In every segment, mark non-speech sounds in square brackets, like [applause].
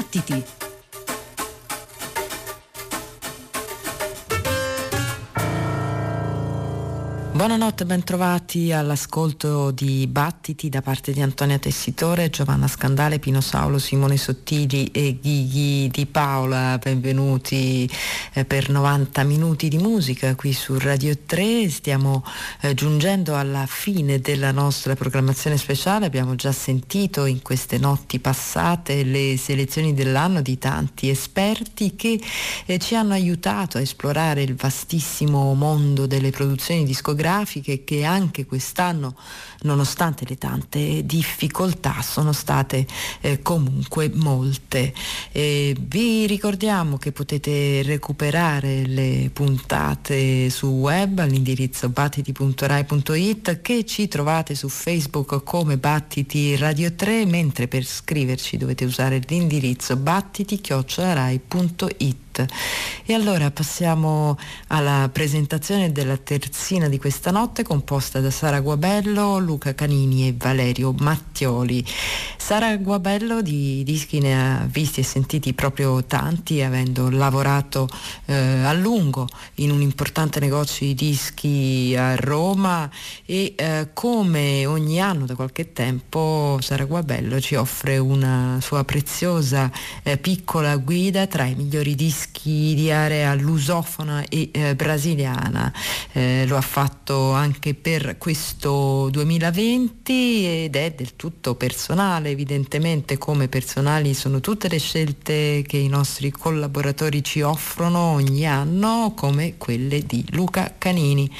Battiti! Buonanotte, bentrovati all'ascolto di Battiti da parte di Antonia Tessitore, Giovanna Scandale, Pino Saulo, Simone Sottili e Ghighi Di Paola. Benvenuti eh, per 90 minuti di musica qui su Radio 3. Stiamo eh, giungendo alla fine della nostra programmazione speciale. Abbiamo già sentito in queste notti passate le selezioni dell'anno di tanti esperti che eh, ci hanno aiutato a esplorare il vastissimo mondo delle produzioni discografiche grafiche che anche quest'anno, nonostante le tante difficoltà, sono state eh, comunque molte. E vi ricordiamo che potete recuperare le puntate su web all'indirizzo battiti.rai.it che ci trovate su Facebook come Battiti Radio 3, mentre per scriverci dovete usare l'indirizzo battiti.rai.it. E allora passiamo alla presentazione della terzina di questa notte composta da Sara Guabello, Luca Canini e Valerio Mattioli. Sara Guabello di dischi ne ha visti e sentiti proprio tanti, avendo lavorato eh, a lungo in un importante negozio di dischi a Roma e eh, come ogni anno da qualche tempo Sara Guabello ci offre una sua preziosa eh, piccola guida tra i migliori dischi di area lusofona e eh, brasiliana. Eh, lo ha fatto anche per questo 2020 ed è del tutto personale, evidentemente come personali sono tutte le scelte che i nostri collaboratori ci offrono ogni anno, come quelle di Luca Canini,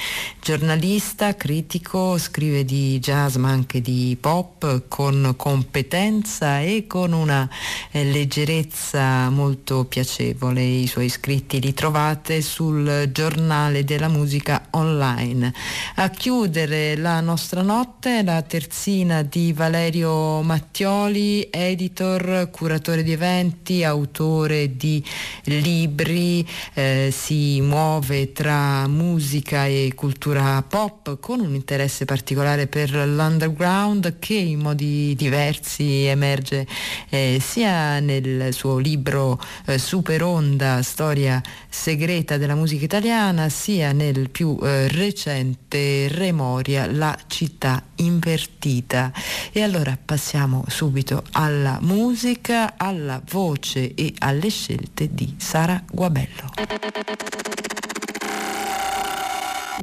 giornalista, critico, scrive di jazz ma anche di pop con competenza e con una eh, leggerezza molto piacevole i suoi scritti li trovate sul giornale della musica online. A chiudere la nostra notte la terzina di Valerio Mattioli, editor, curatore di eventi, autore di libri, eh, si muove tra musica e cultura pop con un interesse particolare per l'underground che in modi diversi emerge eh, sia nel suo libro eh, Super Onda storia segreta della musica italiana, sia nel più eh, recente Remoria, la città invertita. E allora passiamo subito alla musica, alla voce e alle scelte di Sara Guabello.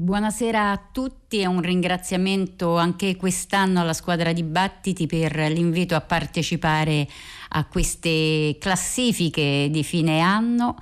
Buonasera a tutti e un ringraziamento anche quest'anno alla squadra di Battiti per l'invito a partecipare a queste classifiche di fine anno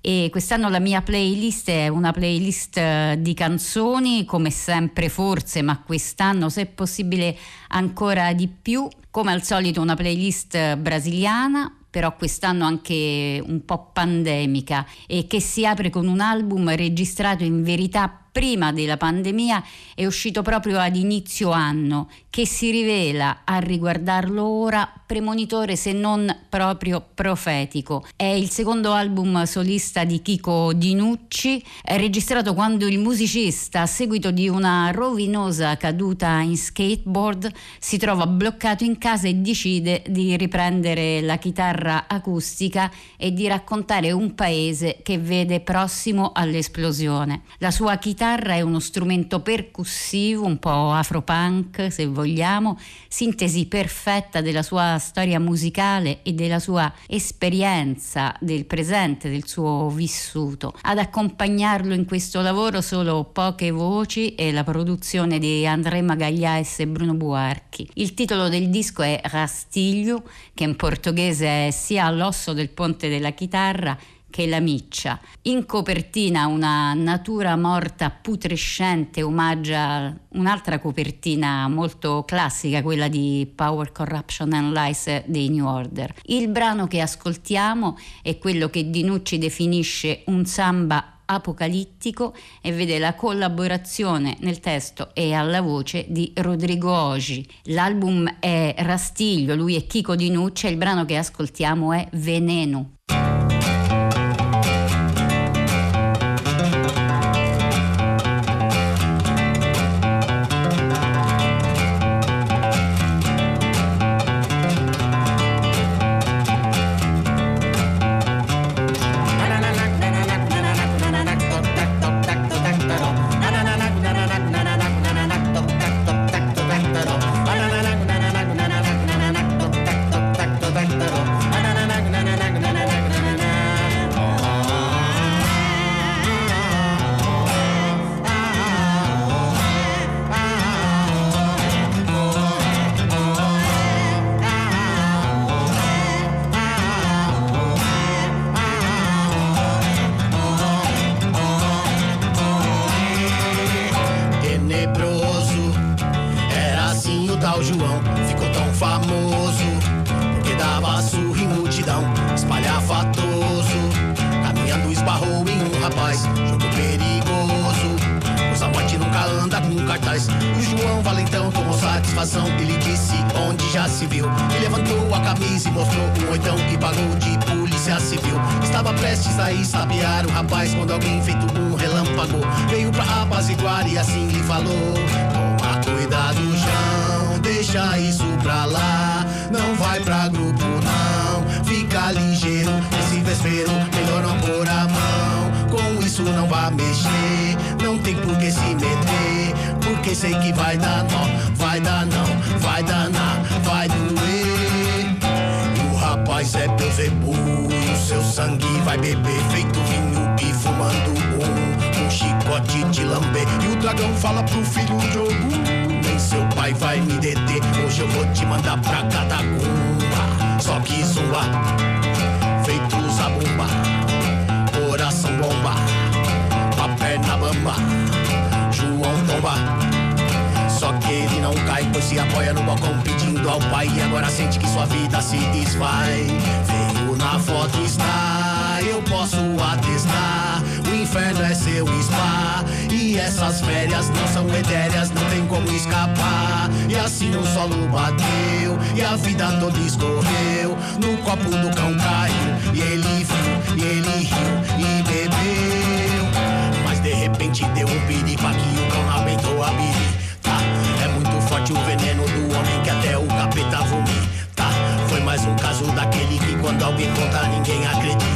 e quest'anno la mia playlist è una playlist eh, di canzoni come sempre forse ma quest'anno se possibile ancora di più. Come al solito una playlist brasiliana però quest'anno anche un po' pandemica e che si apre con un album registrato in verità prima della pandemia è uscito proprio ad inizio anno, che si rivela a riguardarlo ora premonitore se non proprio profetico. È il secondo album solista di Chico Dinucci, registrato quando il musicista, a seguito di una rovinosa caduta in skateboard, si trova bloccato in casa e decide di riprendere la chitarra acustica e di raccontare un paese che vede prossimo all'esplosione. La sua chitarra è uno strumento percussivo, un po' afropunk se vogliamo, sintesi perfetta della sua storia musicale e della sua esperienza del presente, del suo vissuto. Ad accompagnarlo in questo lavoro solo poche voci e la produzione di André Magagliaes e Bruno Buarchi. Il titolo del disco è Rastiglio, che in portoghese è sia all'osso del ponte della chitarra che la miccia. In copertina una natura morta putrescente omaggia un'altra copertina molto classica, quella di Power, Corruption and Lies dei New Order. Il brano che ascoltiamo è quello che Dinucci definisce un samba apocalittico e vede la collaborazione nel testo e alla voce di Rodrigo Ogi. L'album è Rastiglio, lui è Chico Dinucci e il brano che ascoltiamo è Veneno. Famoso porque dava surra em multidão, espalhafatoso. Caminhando esbarrou em um rapaz, jogo perigoso. Os morte nunca anda com cartaz. O João Valentão tomou satisfação. Ele disse onde já se viu. E levantou a camisa e mostrou um oitão que pagou de polícia civil. Estava prestes a sabiar o rapaz quando alguém feito um relâmpago veio pra apaziguar e assim lhe falou: Toma cuidado, João, deixa isso pra lá. Não vai pra grupo, não. Fica ligeiro, esse vespeiro, melhor não pôr a mão. Com isso não vá mexer, não tem por que se meter. Porque sei que vai dar nó, vai dar não, vai danar, vai doer. E o rapaz é Beuzebu, e o seu sangue vai beber feito vinho e fumando um, um chicote de lamber. E o dragão fala pro filho Ogum seu pai vai me deter. Hoje eu vou te mandar pra catacumba. Só que zumba, feito zabumba, coração bomba, a perna bamba, João tomba. Só que ele não cai, pois se apoia no balcão pedindo ao pai. E agora sente que sua vida se desfaz. Veio na foto está, eu posso atestar. O inferno é seu spa. E essas férias não são etéreas, não tem como escapar. E assim o solo bateu, e a vida toda escorreu. No copo do cão caiu, e ele viu, e ele riu, e bebeu. Mas de repente deu um piripa que o cão aguentou a birita. É muito forte o veneno do homem que até o capeta vomita. Foi mais um caso daquele que quando alguém conta ninguém acredita.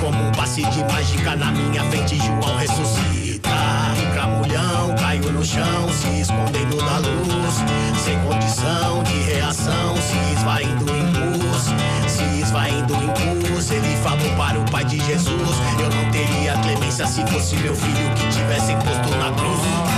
Como um passe de mágica na minha frente, João ressuscita. Cramulhão caiu no chão, se escondendo da luz. Sem condição de reação, se esvaindo em pus. Se esvaindo em pus, ele falou para o pai de Jesus: Eu não teria clemência se fosse meu filho que tivesse posto na cruz.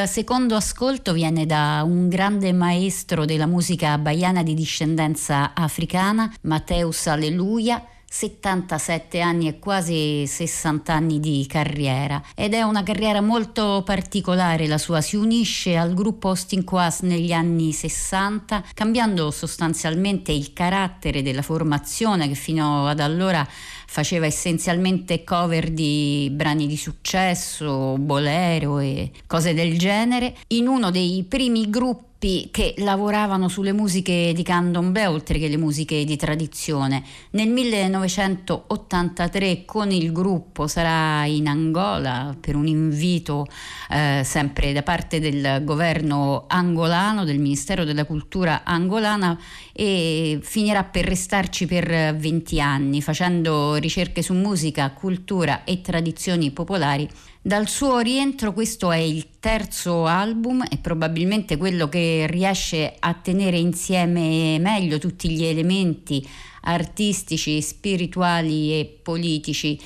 Il secondo ascolto viene da un grande maestro della musica baiana di discendenza africana, Mateus Alleluia, 77 anni e quasi 60 anni di carriera. Ed è una carriera molto particolare la sua, si unisce al gruppo Austin Quas negli anni 60 cambiando sostanzialmente il carattere della formazione che fino ad allora faceva essenzialmente cover di brani di successo, bolero e cose del genere, in uno dei primi gruppi che lavoravano sulle musiche di candomblé oltre che le musiche di tradizione. Nel 1983 con il gruppo sarà in Angola per un invito eh, sempre da parte del governo angolano, del Ministero della Cultura angolana e finirà per restarci per 20 anni facendo ricerche su musica, cultura e tradizioni popolari. Dal suo rientro questo è il terzo album e probabilmente quello che riesce a tenere insieme meglio tutti gli elementi artistici, spirituali e politici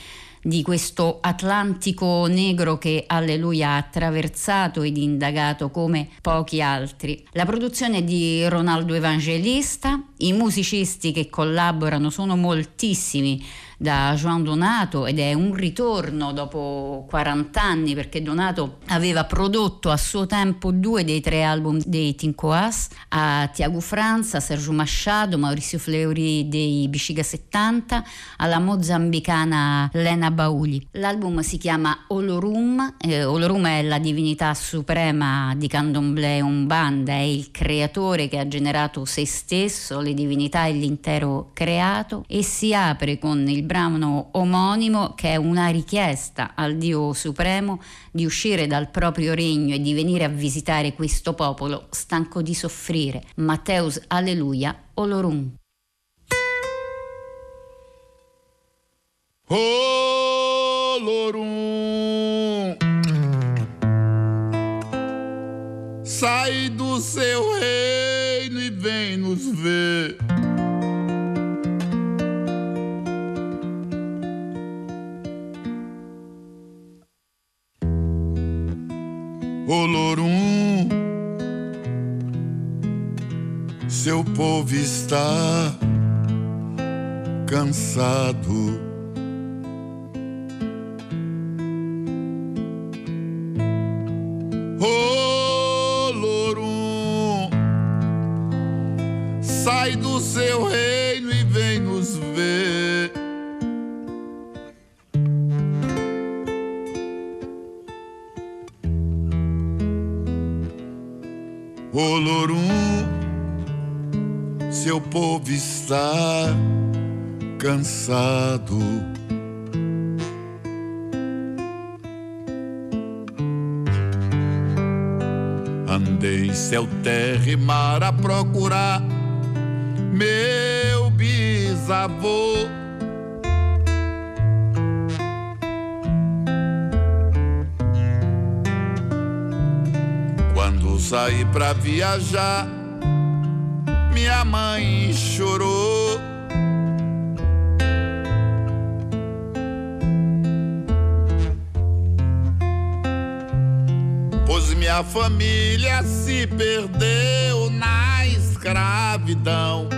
di questo Atlantico negro che Alleluia ha attraversato ed indagato come pochi altri. La produzione di Ronaldo Evangelista, i musicisti che collaborano sono moltissimi da Joan Donato ed è un ritorno dopo 40 anni perché Donato aveva prodotto a suo tempo due dei tre album dei Tincoas a Tiago Franza, Sergio Machado, Maurizio Fleury dei Biciga 70, alla mozambicana Lena Bauli. L'album si chiama Olorum, eh, Olorum è la divinità suprema di Candomblé Umbanda, è il creatore che ha generato se stesso, le divinità e l'intero creato e si apre con il brano omonimo che è una richiesta al Dio Supremo di uscire dal proprio regno e di venire a visitare questo popolo stanco di soffrire. Matteus Alleluia Olorum. Olorum Sai do seu reino e vem nos ver Olorum, seu povo está cansado. Olorum, sai do seu reino e vem nos ver. Olorum, seu povo está cansado. Andei céu, terra e mar a procurar meu bisavô. Saí pra viajar, minha mãe chorou. Pois minha família se perdeu na escravidão.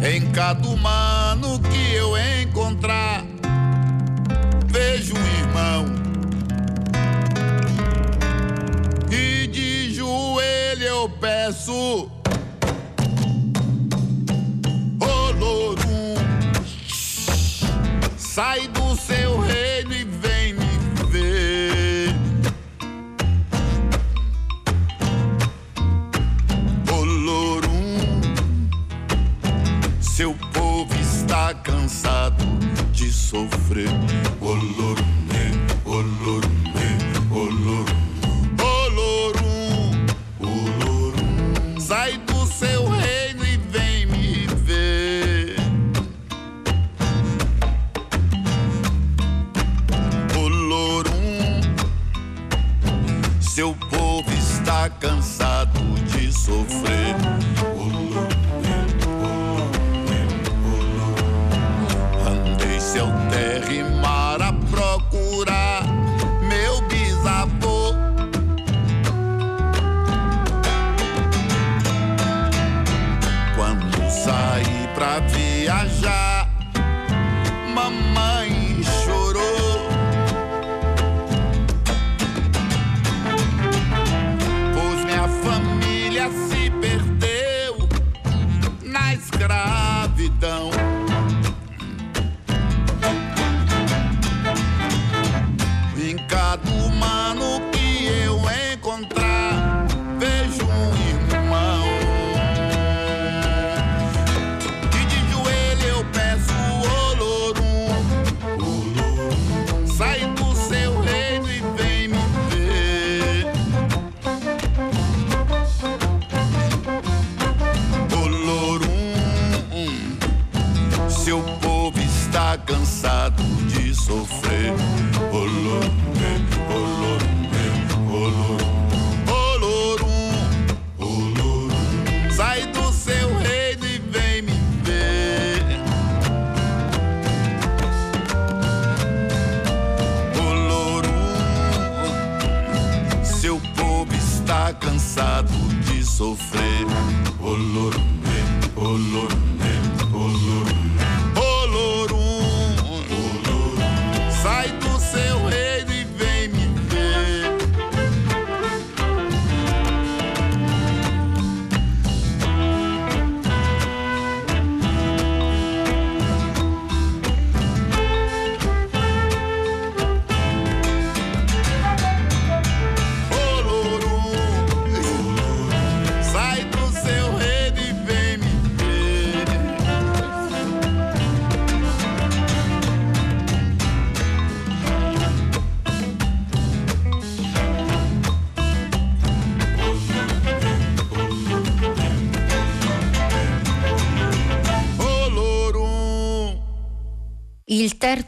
Em cada humano que peço. Olorum, sai do seu reino e vem me ver. Olorum, seu povo está cansado de sofrer.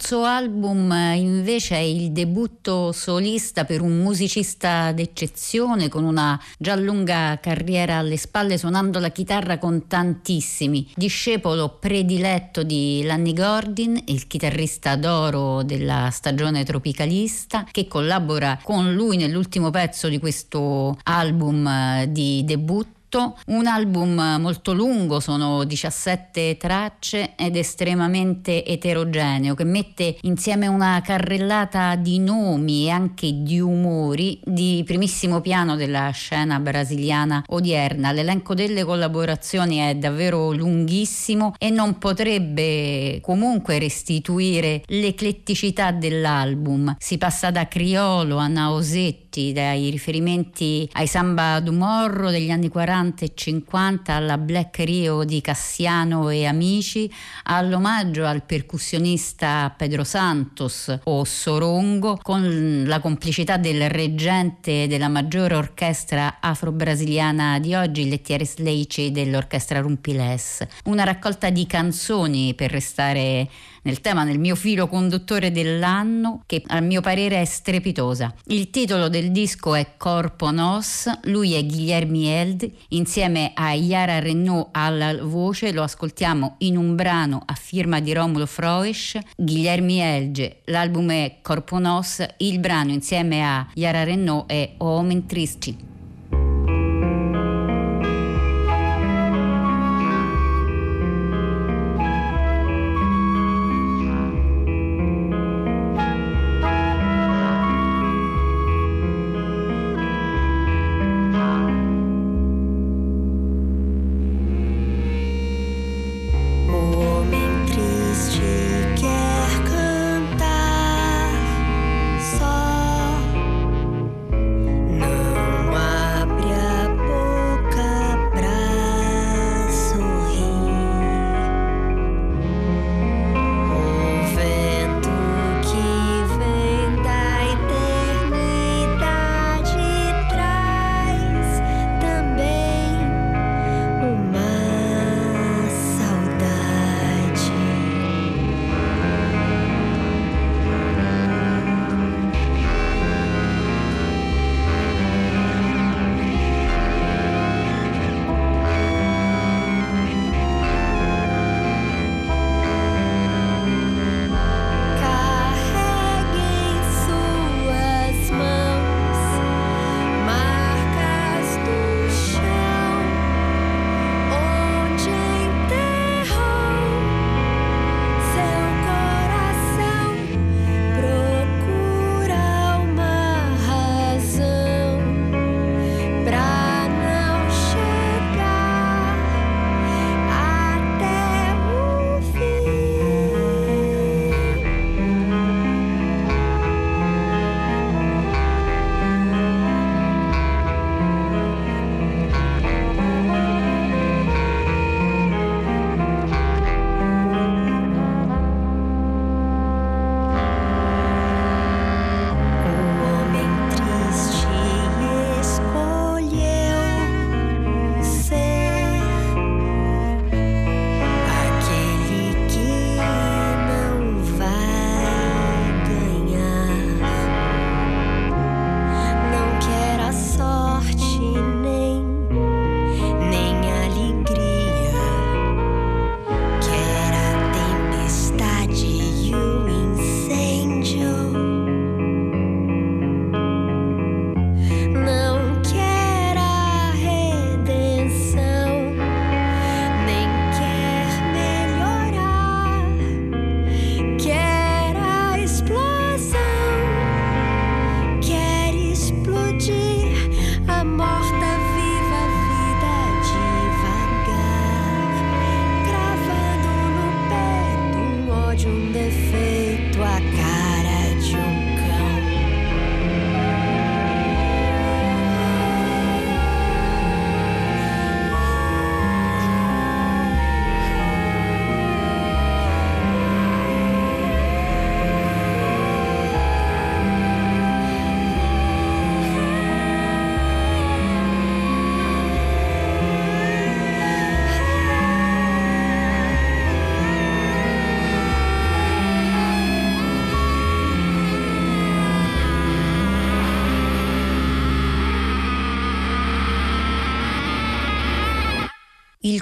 Terzo album invece è il debutto solista per un musicista d'eccezione con una già lunga carriera alle spalle suonando la chitarra con tantissimi. Discepolo prediletto di Lanny Gordon, il chitarrista d'oro della stagione tropicalista che collabora con lui nell'ultimo pezzo di questo album di debutto tutto, un album molto lungo, sono 17 tracce ed estremamente eterogeneo che mette insieme una carrellata di nomi e anche di umori di primissimo piano della scena brasiliana odierna. L'elenco delle collaborazioni è davvero lunghissimo e non potrebbe comunque restituire l'ecletticità dell'album. Si passa da Criolo a Naosetti, dai riferimenti ai samba d'umorro degli anni 40 40 e 50 alla Black Rio di Cassiano e amici, all'omaggio al percussionista Pedro Santos o Sorongo con la complicità del reggente della maggiore orchestra afro-brasiliana di oggi, Lettiere Sleici dell'orchestra Rumpiles. Una raccolta di canzoni per restare nel tema, nel mio filo conduttore dell'anno, che a mio parere è strepitosa. Il titolo del disco è Corpo Nos, lui è Guilherme Eld, insieme a Yara Renault alla voce, lo ascoltiamo in un brano a firma di Romulo Froisch, Guilherme Elge, l'album è Corpo Nos, il brano insieme a Yara Renault è Omen Tristi.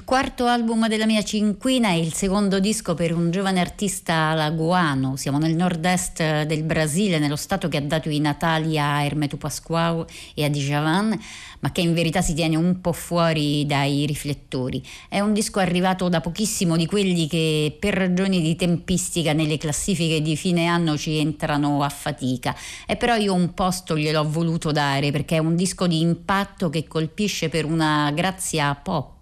Quarto album della mia cinquina è il secondo disco per un giovane artista alagoano. Siamo nel nord-est del Brasile, nello stato che ha dato i natali a Hermeto Pascoal e a Djavan, ma che in verità si tiene un po' fuori dai riflettori. È un disco arrivato da pochissimo di quelli che per ragioni di tempistica nelle classifiche di fine anno ci entrano a fatica. E però io un posto gliel'ho voluto dare perché è un disco di impatto che colpisce per una grazia pop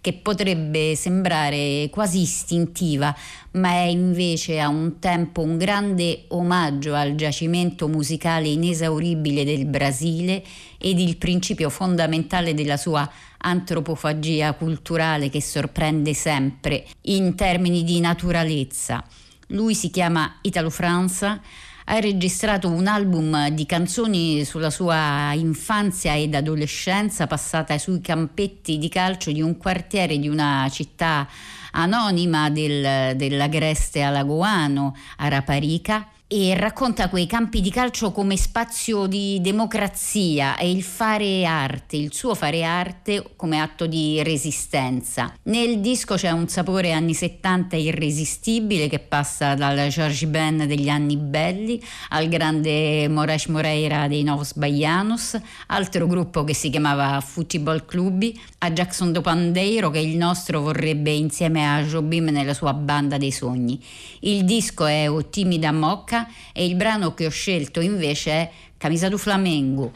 che potrebbe sembrare quasi istintiva, ma è invece a un tempo un grande omaggio al giacimento musicale inesauribile del Brasile ed il principio fondamentale della sua antropofagia culturale che sorprende sempre in termini di naturalezza. Lui si chiama Italo Franza ha registrato un album di canzoni sulla sua infanzia ed adolescenza passata sui campetti di calcio di un quartiere di una città anonima del, dell'Agreste Alagoano, Araparica e racconta quei campi di calcio come spazio di democrazia e il fare arte, il suo fare arte come atto di resistenza. Nel disco c'è un sapore anni 70 irresistibile che passa dal George Ben degli anni belli al grande Moraes Moreira dei Novos Baianos, altro gruppo che si chiamava Football Clubi, a Jackson do Pandeiro che il nostro vorrebbe insieme a Jobim nella sua banda dei sogni. Il disco è O Timida Mocca Mosca e il brano che ho scelto invece è Camisa do Flamengo.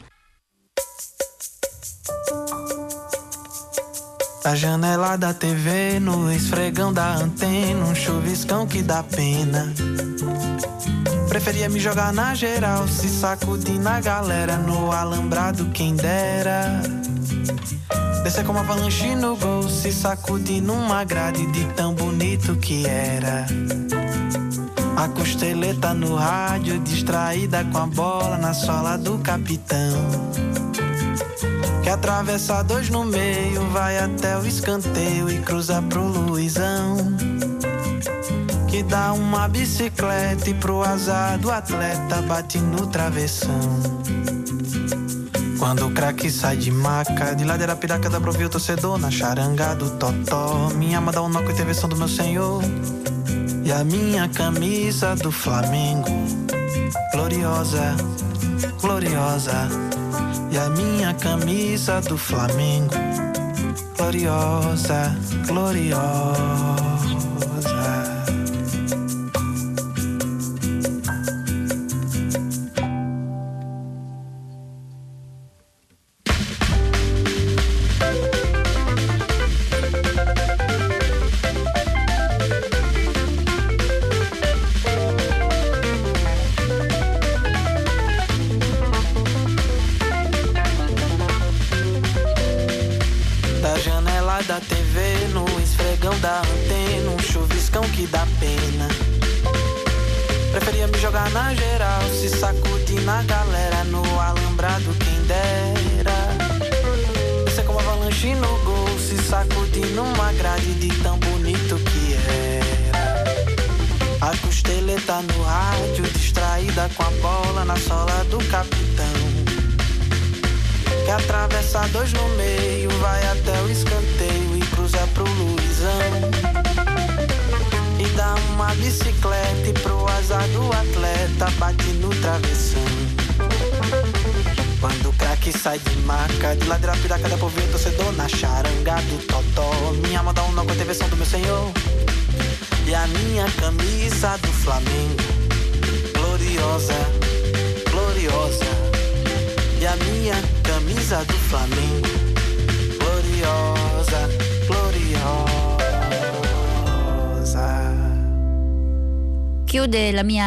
A janela da TV, no esfregão da antena, um chuviscão que dá pena. Preferia me jogar na geral, se sacudir na galera, no alambrado quem dera. Descer como avalanche no gol, se sacudir numa grade de tão bonito que era. A costeleta no rádio, distraída com a bola na sola do capitão. Que atravessa dois no meio, vai até o escanteio e cruza pro Luizão. Que dá uma bicicleta e pro azar do atleta bate no travessão. Quando o craque sai de maca, de ladeira piraca dá pra ouvir o torcedor na charanga do totó. Minha ama dá um nó com a intervenção do meu senhor. E a minha camisa do Flamengo, gloriosa, gloriosa. E a minha camisa do Flamengo, gloriosa, gloriosa.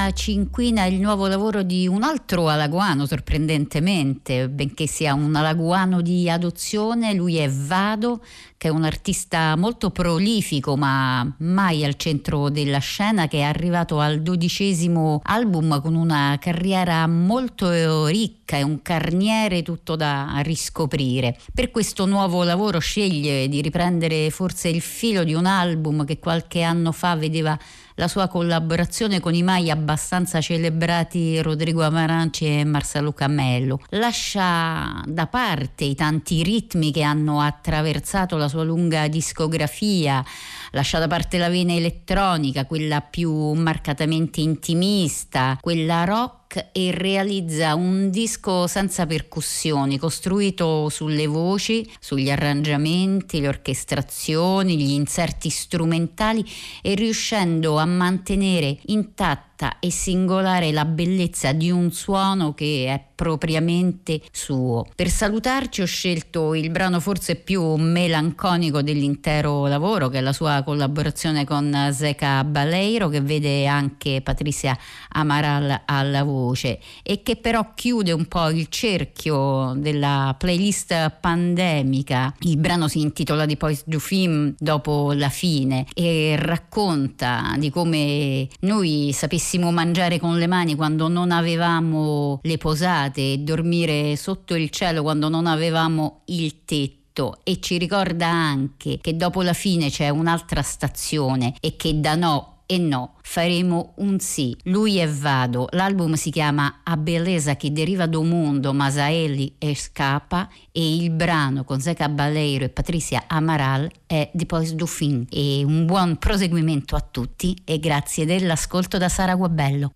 Mia cinquina il nuovo lavoro di un altro alaguano, sorprendentemente, benché sia un alaguano di adozione, lui è Vado, che è un artista molto prolifico ma mai al centro della scena, che è arrivato al dodicesimo album con una carriera molto ricca e un carniere tutto da riscoprire. Per questo nuovo lavoro sceglie di riprendere forse il filo di un album che qualche anno fa vedeva la sua collaborazione con i mai abbastanza celebrati Rodrigo Amaranci e Marcelo Cammello. Lascia da parte i tanti ritmi che hanno attraversato la sua lunga discografia, lascia da parte la vena elettronica, quella più marcatamente intimista, quella rock e realizza un disco senza percussioni, costruito sulle voci, sugli arrangiamenti, le orchestrazioni, gli inserti strumentali e riuscendo a mantenere intatta e singolare la bellezza di un suono che è propriamente suo. Per salutarci ho scelto il brano forse più melanconico dell'intero lavoro, che è la sua collaborazione con Zeca Baleiro, che vede anche Patricia Amaral alla voce e che però chiude un po' il cerchio della playlist pandemica. Il brano si intitola Di Pois du Film dopo la fine e racconta di come noi sapessimo mangiare con le mani quando non avevamo le posate e dormire sotto il cielo quando non avevamo il tetto e ci ricorda anche che dopo la fine c'è un'altra stazione e che da no e no faremo un sì. Lui è Vado. L'album si chiama A Beleza che deriva do mondo, Masaelli e Scapa e il brano con Zeca Baleiro e Patricia Amaral è Depois do Fin. E un buon proseguimento a tutti e grazie dell'ascolto da Sara Guabello.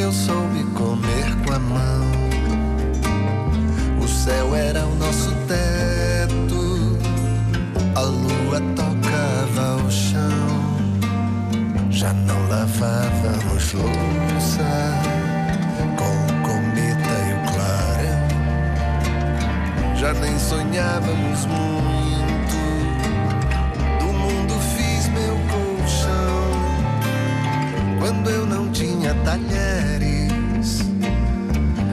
eu soube comer com a mão. O céu era o nosso teto, a lua tocava o chão. Já não lavávamos louça com o cometa e o clarão. Já nem sonhávamos muito. Do mundo fiz meu colchão quando eu não tinha a talheres.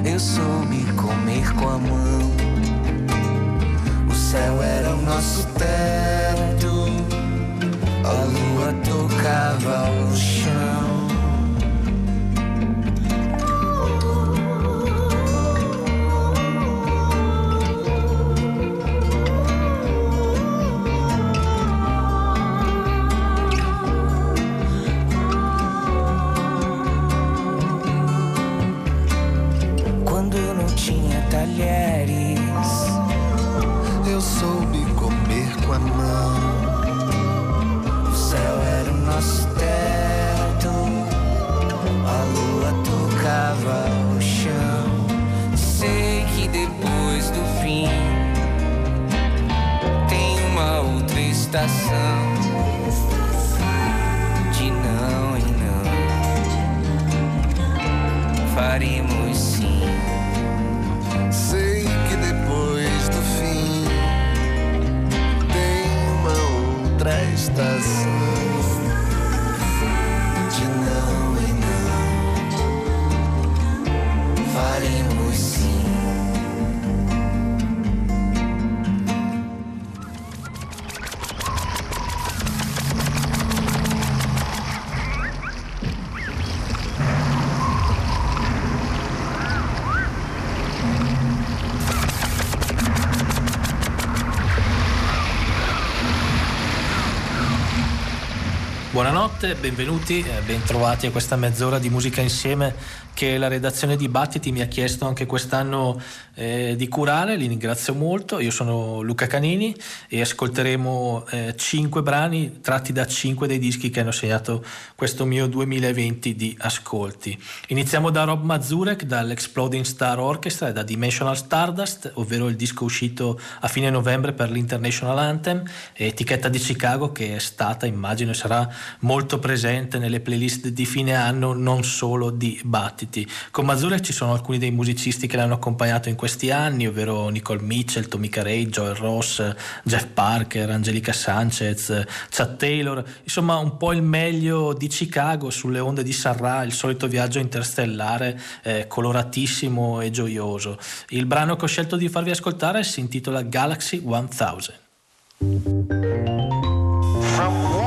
Eu soube comer com a mão. O céu era o nosso teto, a lua tocava o chão. Benvenuti, eh, bentrovati a questa mezz'ora di musica insieme che la redazione di Battiti mi ha chiesto anche quest'anno eh, di curare, li ringrazio molto. Io sono Luca Canini e ascolteremo eh, cinque brani tratti da cinque dei dischi che hanno segnato questo mio 2020 di ascolti. Iniziamo da Rob Mazurek, dall'Exploding Star Orchestra e da Dimensional Stardust, ovvero il disco uscito a fine novembre per l'International Anthem, etichetta di Chicago che è stata, immagino, sarà molto presente nelle playlist di fine anno, non solo di Battiti dibattiti. Con Mazurek ci sono alcuni dei musicisti che l'hanno accompagnato in questi anni, ovvero Nicole Mitchell, Tommy Carey, Joel Ross, Jeff Parker, Angelica Sanchez, Chad Taylor, insomma un po' il meglio di Chicago sulle onde di Sarra, il solito viaggio interstellare eh, coloratissimo e gioioso. Il brano che ho scelto di farvi ascoltare si intitola Galaxy 1000. Galaxy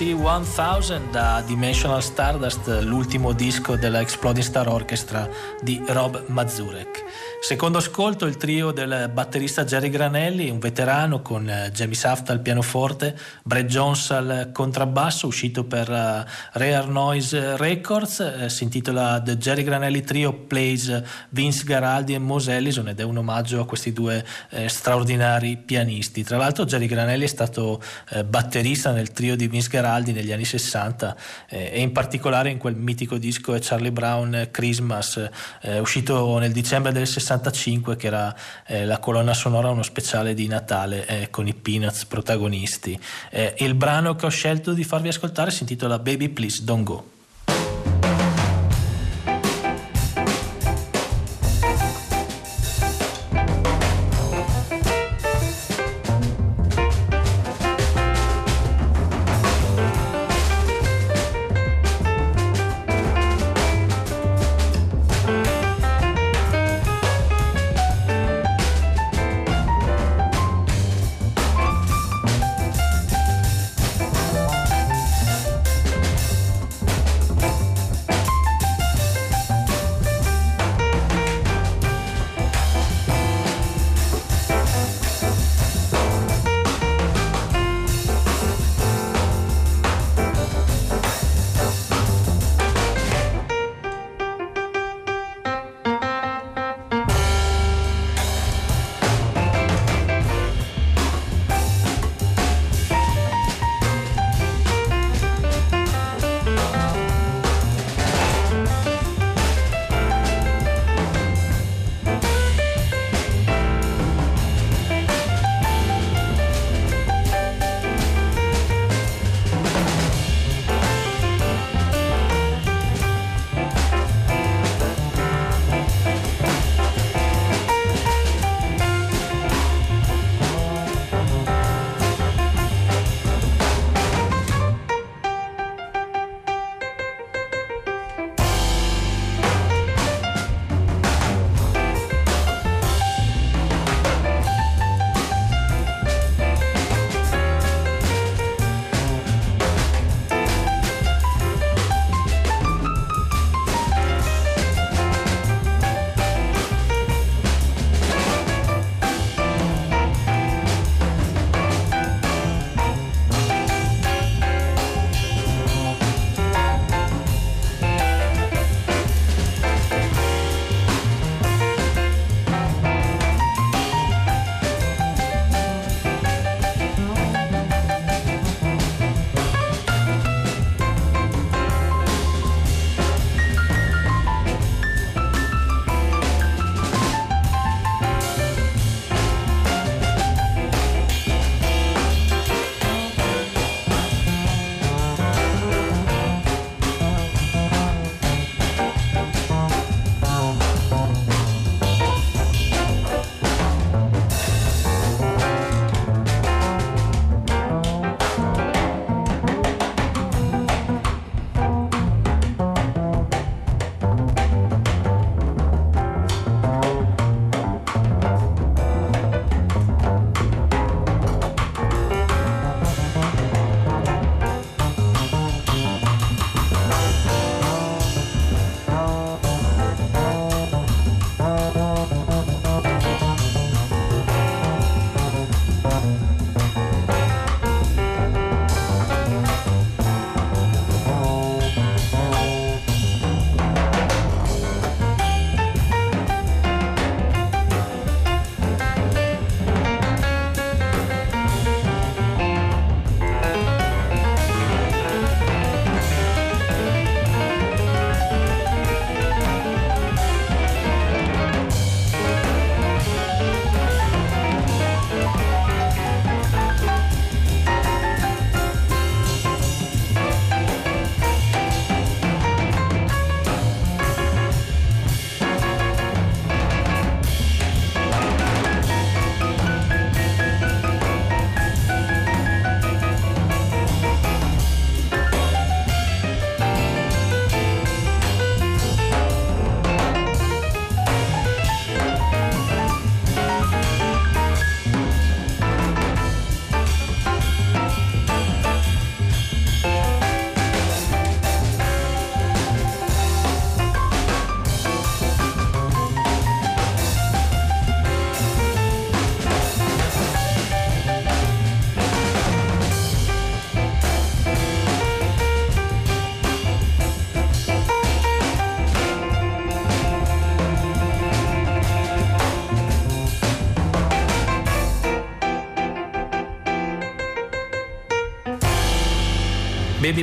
1000 da Dimensional Stardust, l'ultimo disco della Exploding Star Orchestra di Rob Mazurek. Secondo ascolto il trio del batterista Jerry Granelli, un veterano con eh, Jamie Saft al pianoforte, Brad Jones al contrabbasso, uscito per uh, Rare Noise Records, eh, si intitola The Jerry Granelli Trio Plays Vince Garaldi e Mose Ellison ed è un omaggio a questi due eh, straordinari pianisti. Tra l'altro Jerry Granelli è stato eh, batterista nel trio di Vince Garaldi negli anni 60 eh, e in particolare in quel mitico disco Charlie Brown Christmas, uscito nel dicembre del 60 65 che era eh, la colonna sonora uno speciale di Natale eh, con i Peanuts protagonisti. Eh, il brano che ho scelto di farvi ascoltare si intitola Baby Please Don't Go.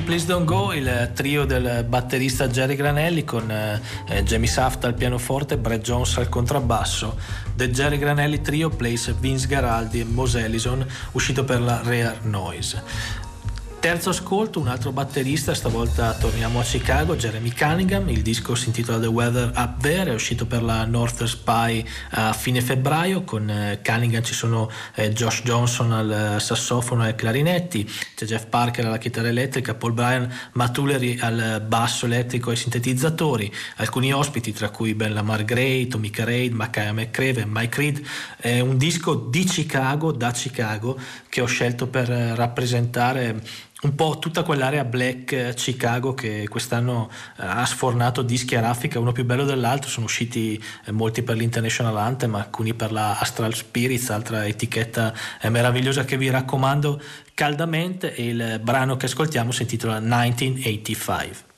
Please Don't Go, il trio del batterista Jerry Granelli con eh, Jamie Saft al pianoforte e Brad Jones al contrabbasso. The Jerry Granelli Trio plays Vince Garaldi e Mose Ellison, uscito per la Rare Noise. Terzo ascolto, un altro batterista, stavolta torniamo a Chicago, Jeremy Cunningham, il disco si intitola The Weather Up There, è uscito per la North Spy a fine febbraio, con eh, Cunningham ci sono eh, Josh Johnson al sassofono e ai clarinetti, c'è Jeff Parker alla chitarra elettrica, Paul Bryan Matuleri al basso elettrico e sintetizzatori, alcuni ospiti tra cui Ben Lamar Gray, Tommy Reid, Makaya McCrave, Mike Reed, è un disco di Chicago, da Chicago, che ho scelto per rappresentare un po' tutta quell'area black eh, Chicago che quest'anno eh, ha sfornato dischi a raffica, uno più bello dell'altro, sono usciti eh, molti per l'International Anthem, alcuni per la Astral Spirits, altra etichetta meravigliosa che vi raccomando caldamente e il brano che ascoltiamo si intitola 1985.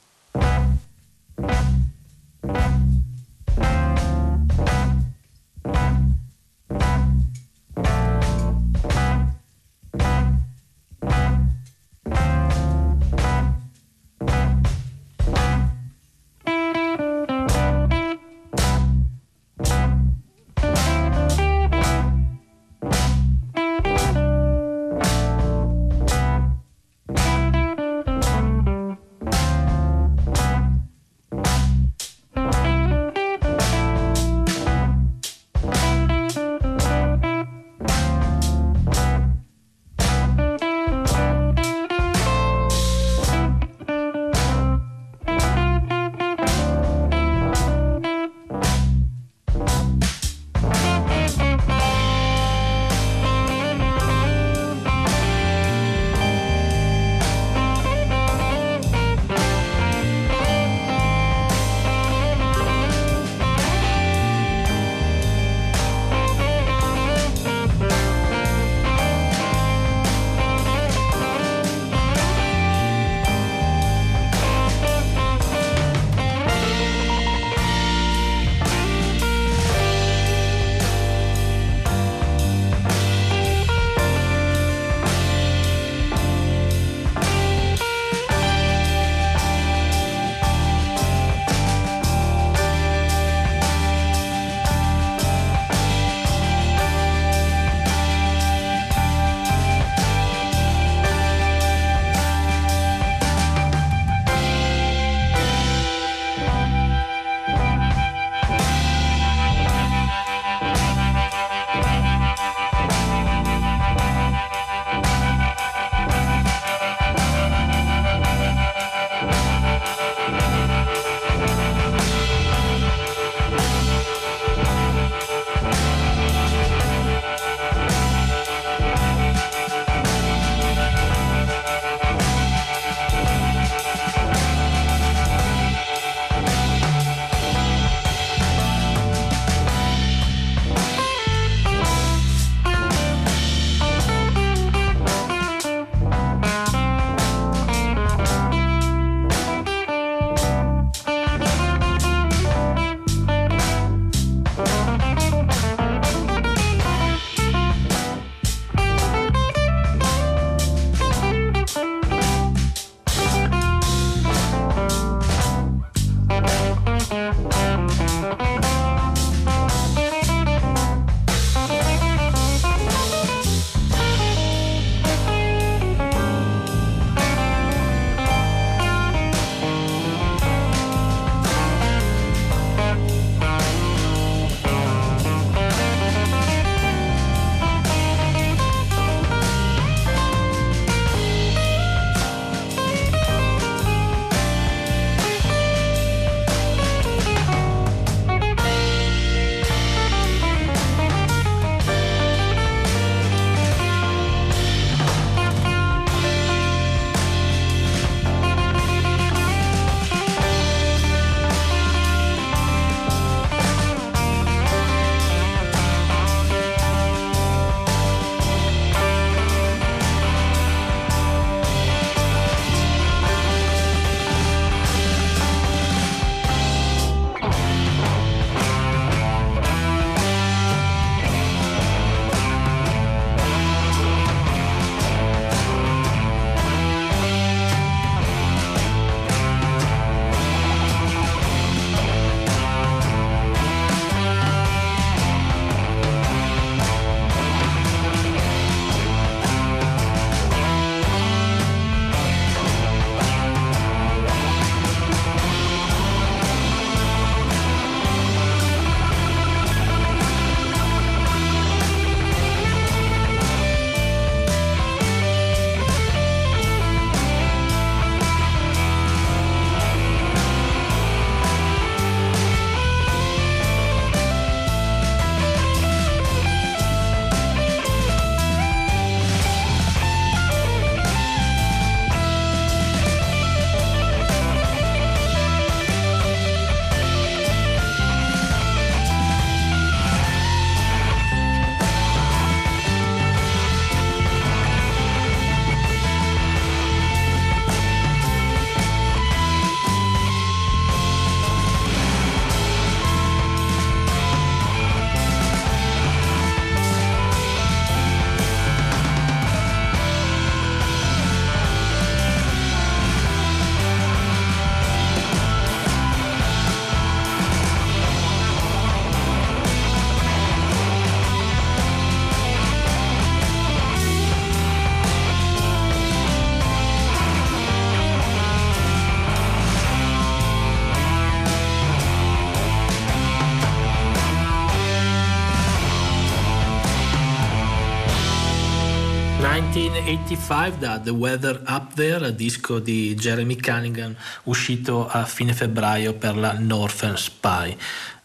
1985 da The Weather Up There, disco di Jeremy Cunningham uscito a fine febbraio per la Northern Spy.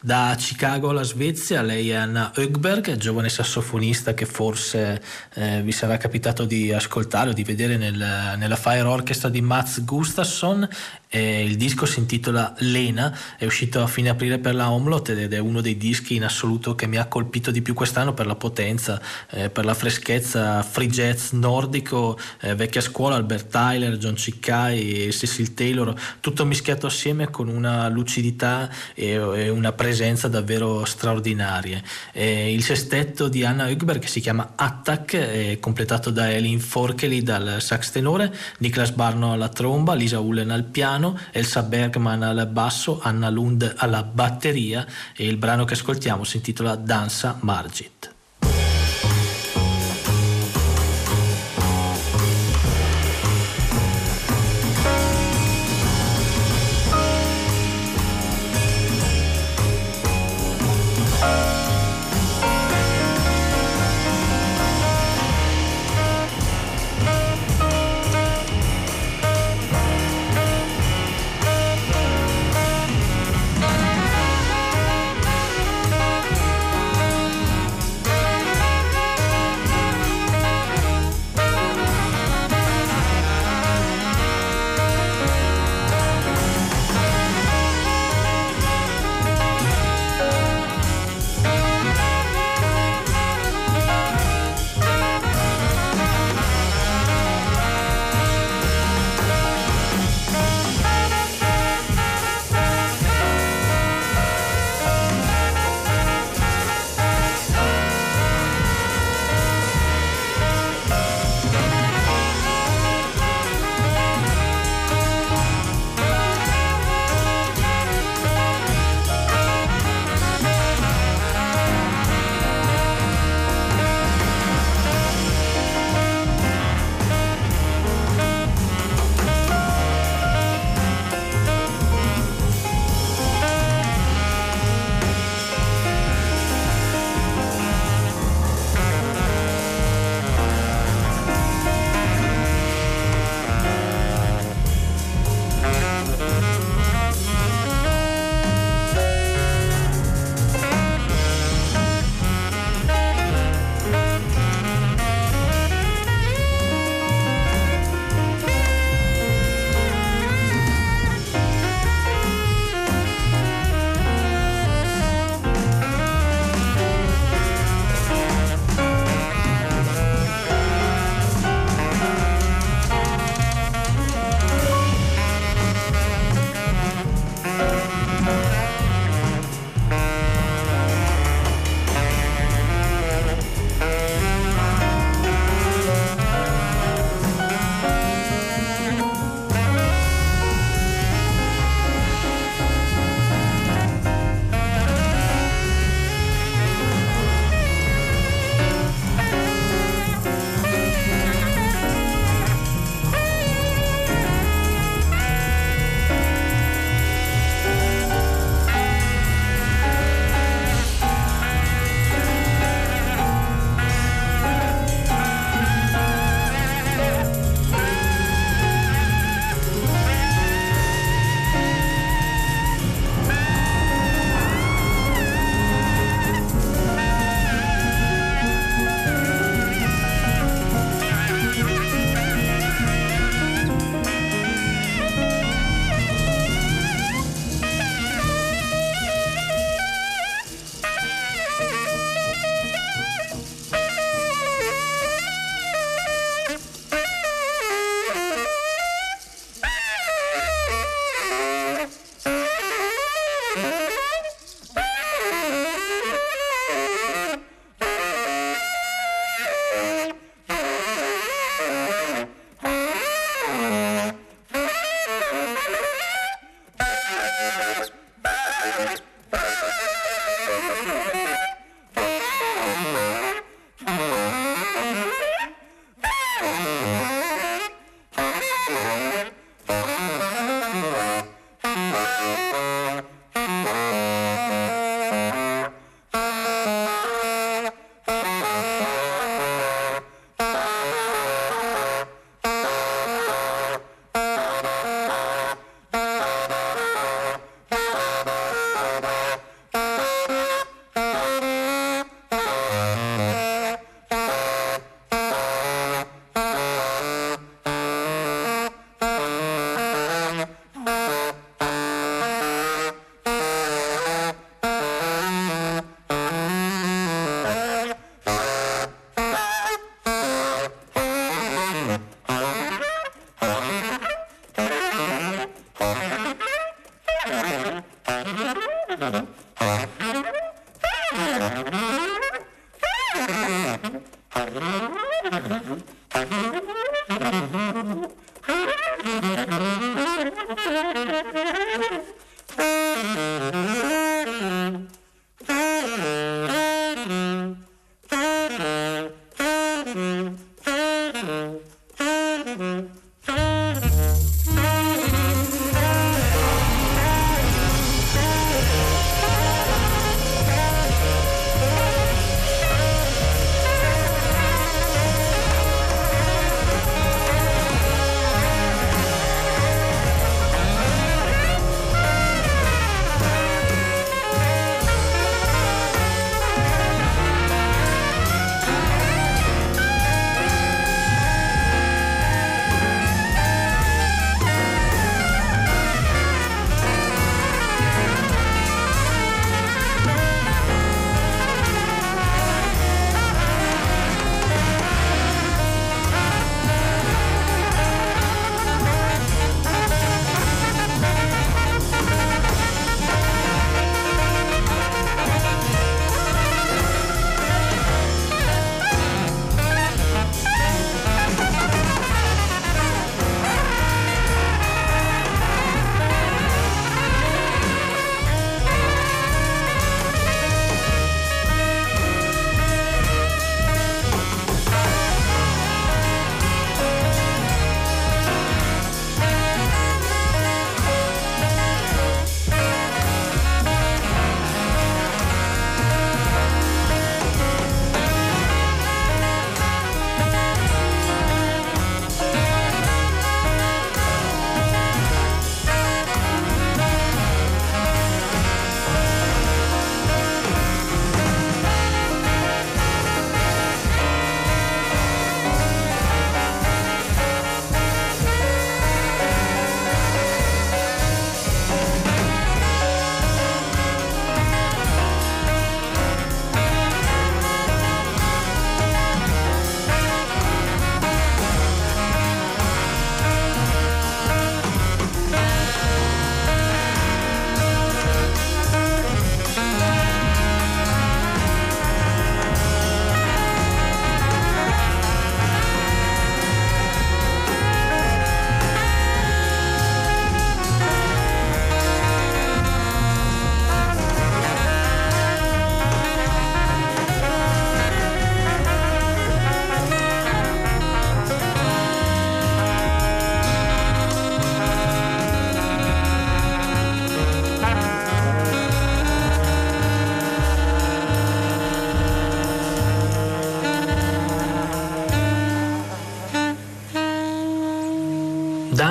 Da Chicago alla Svezia, lei è Anna Högberg, giovane sassofonista che forse eh, vi sarà capitato di ascoltare o di vedere nel, nella Fire Orchestra di Mats Gustafsson. Eh, il disco si intitola Lena, è uscito a fine aprile per la Omlot ed è uno dei dischi in assoluto che mi ha colpito di più quest'anno per la potenza, eh, per la freschezza, free jazz nordico, eh, vecchia scuola, Albert Tyler, John Ciccai e Cecil Taylor, tutto mischiato assieme con una lucidità e, e una presenza presenza davvero straordinarie. Eh, il sestetto di Anna Högberg che si chiama Attack è completato da Elin Forkeli dal sax tenore, Niklas Barno alla tromba, Lisa Ullen al piano, Elsa Bergman al basso, Anna Lund alla batteria e il brano che ascoltiamo si intitola Danza Margit.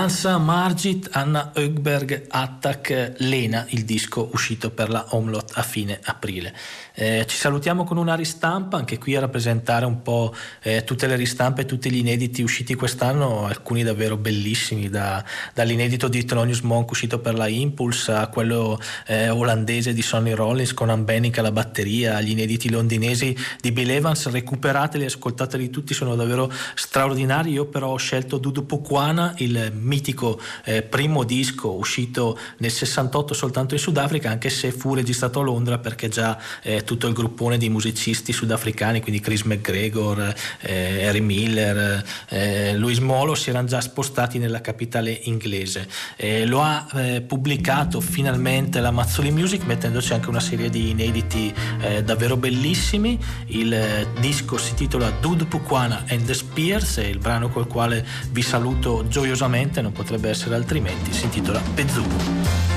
Danza Margit, Anna Högberg, Attack, Lena, il disco uscito per la Omlot a fine aprile. Eh, ci salutiamo con una ristampa, anche qui a rappresentare un po' eh, tutte le ristampe, tutti gli inediti usciti quest'anno, alcuni davvero bellissimi, da, dall'inedito di Thelonious Monk uscito per la Impulse a quello eh, olandese di Sonny Rollins con Ambenica alla batteria, agli inediti londinesi di Bill Evans, recuperateli, ascoltateli tutti, sono davvero straordinari. Io però ho scelto Dudu Pukwana, il mitico eh, primo disco uscito nel 68 soltanto in Sudafrica, anche se fu registrato a Londra perché già eh, tutto il gruppone di musicisti sudafricani, quindi Chris McGregor, eh, Harry Miller, eh, Luis Molo si erano già spostati nella capitale inglese. Eh, lo ha eh, pubblicato finalmente la Mazzoli Music mettendoci anche una serie di inediti eh, davvero bellissimi. Il eh, disco si titola Dude Pukwana and the Spears e il brano col quale vi saluto gioiosamente, non potrebbe essere altrimenti, si intitola Pezzugo.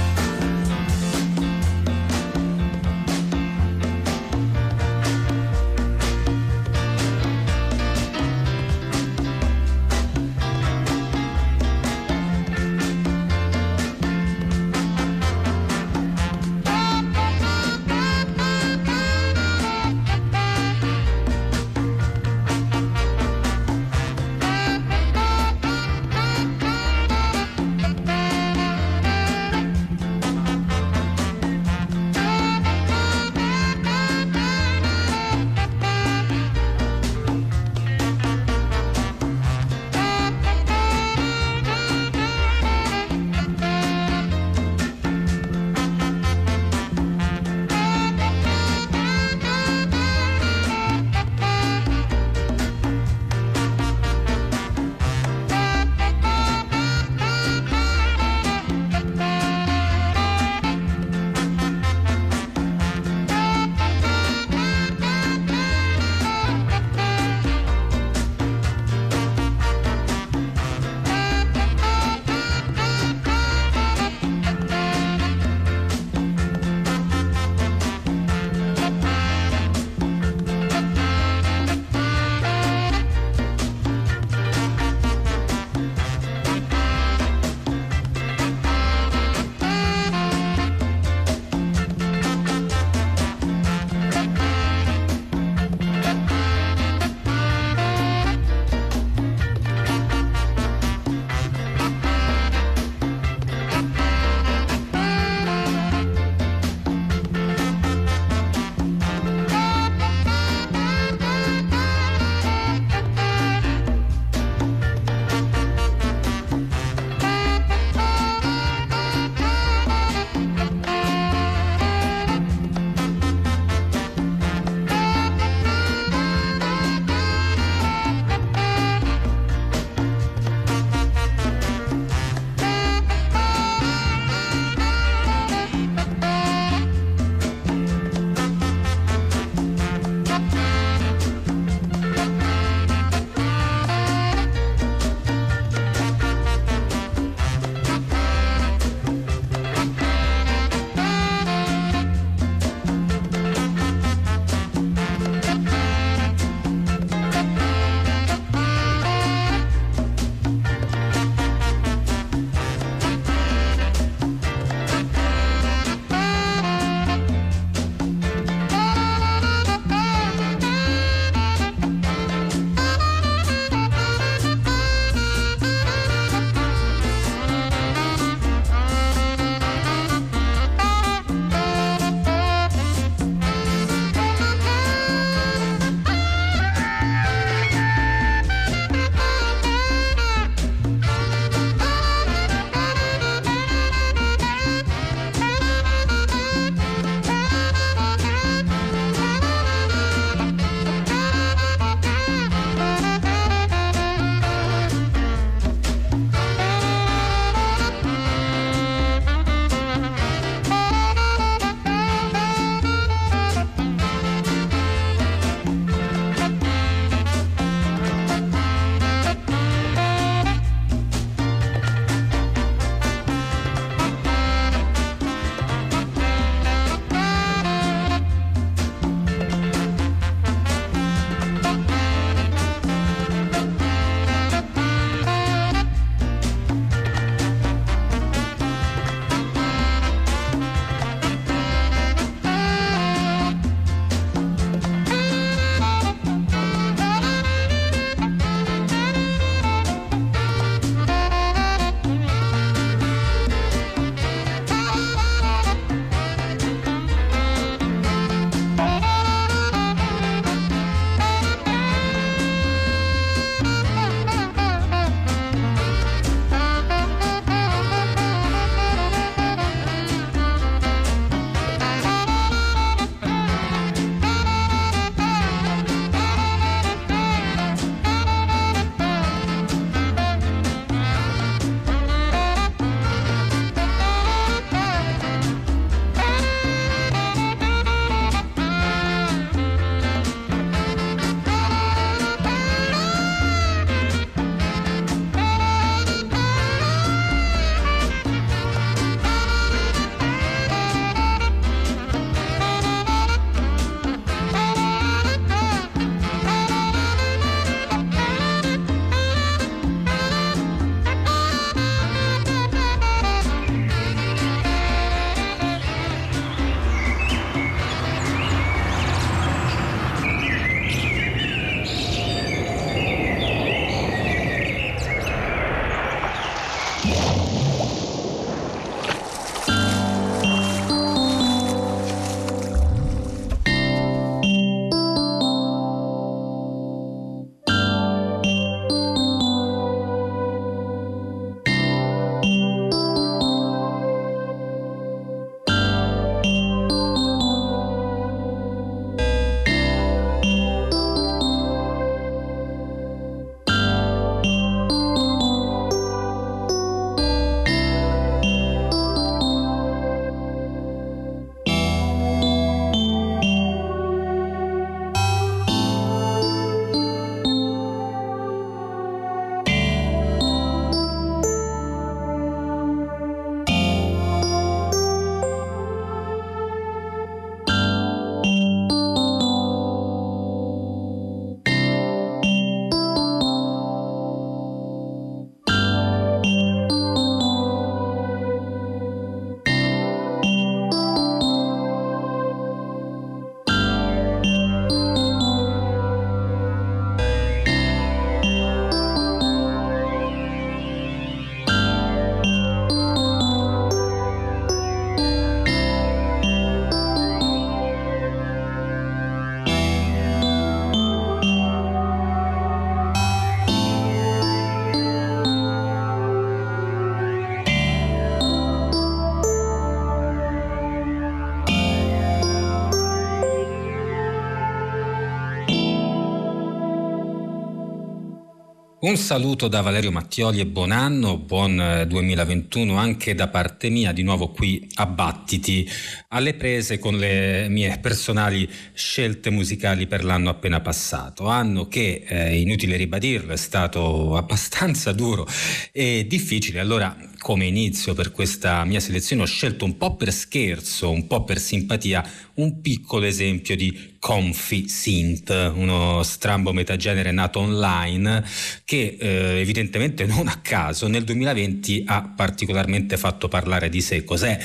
Un saluto da Valerio Mattioli e buon anno, buon 2021 eh, anche da parte mia, di nuovo qui a Battiti, alle prese con le mie personali scelte musicali per l'anno appena passato. Anno che, eh, inutile ribadirlo, è stato abbastanza duro e difficile. Allora, come inizio per questa mia selezione ho scelto un po' per scherzo, un po' per simpatia, un piccolo esempio di Comfy Synth, uno strambo metagenere nato online che eh, evidentemente non a caso nel 2020 ha particolarmente fatto parlare di sé. Cos'è?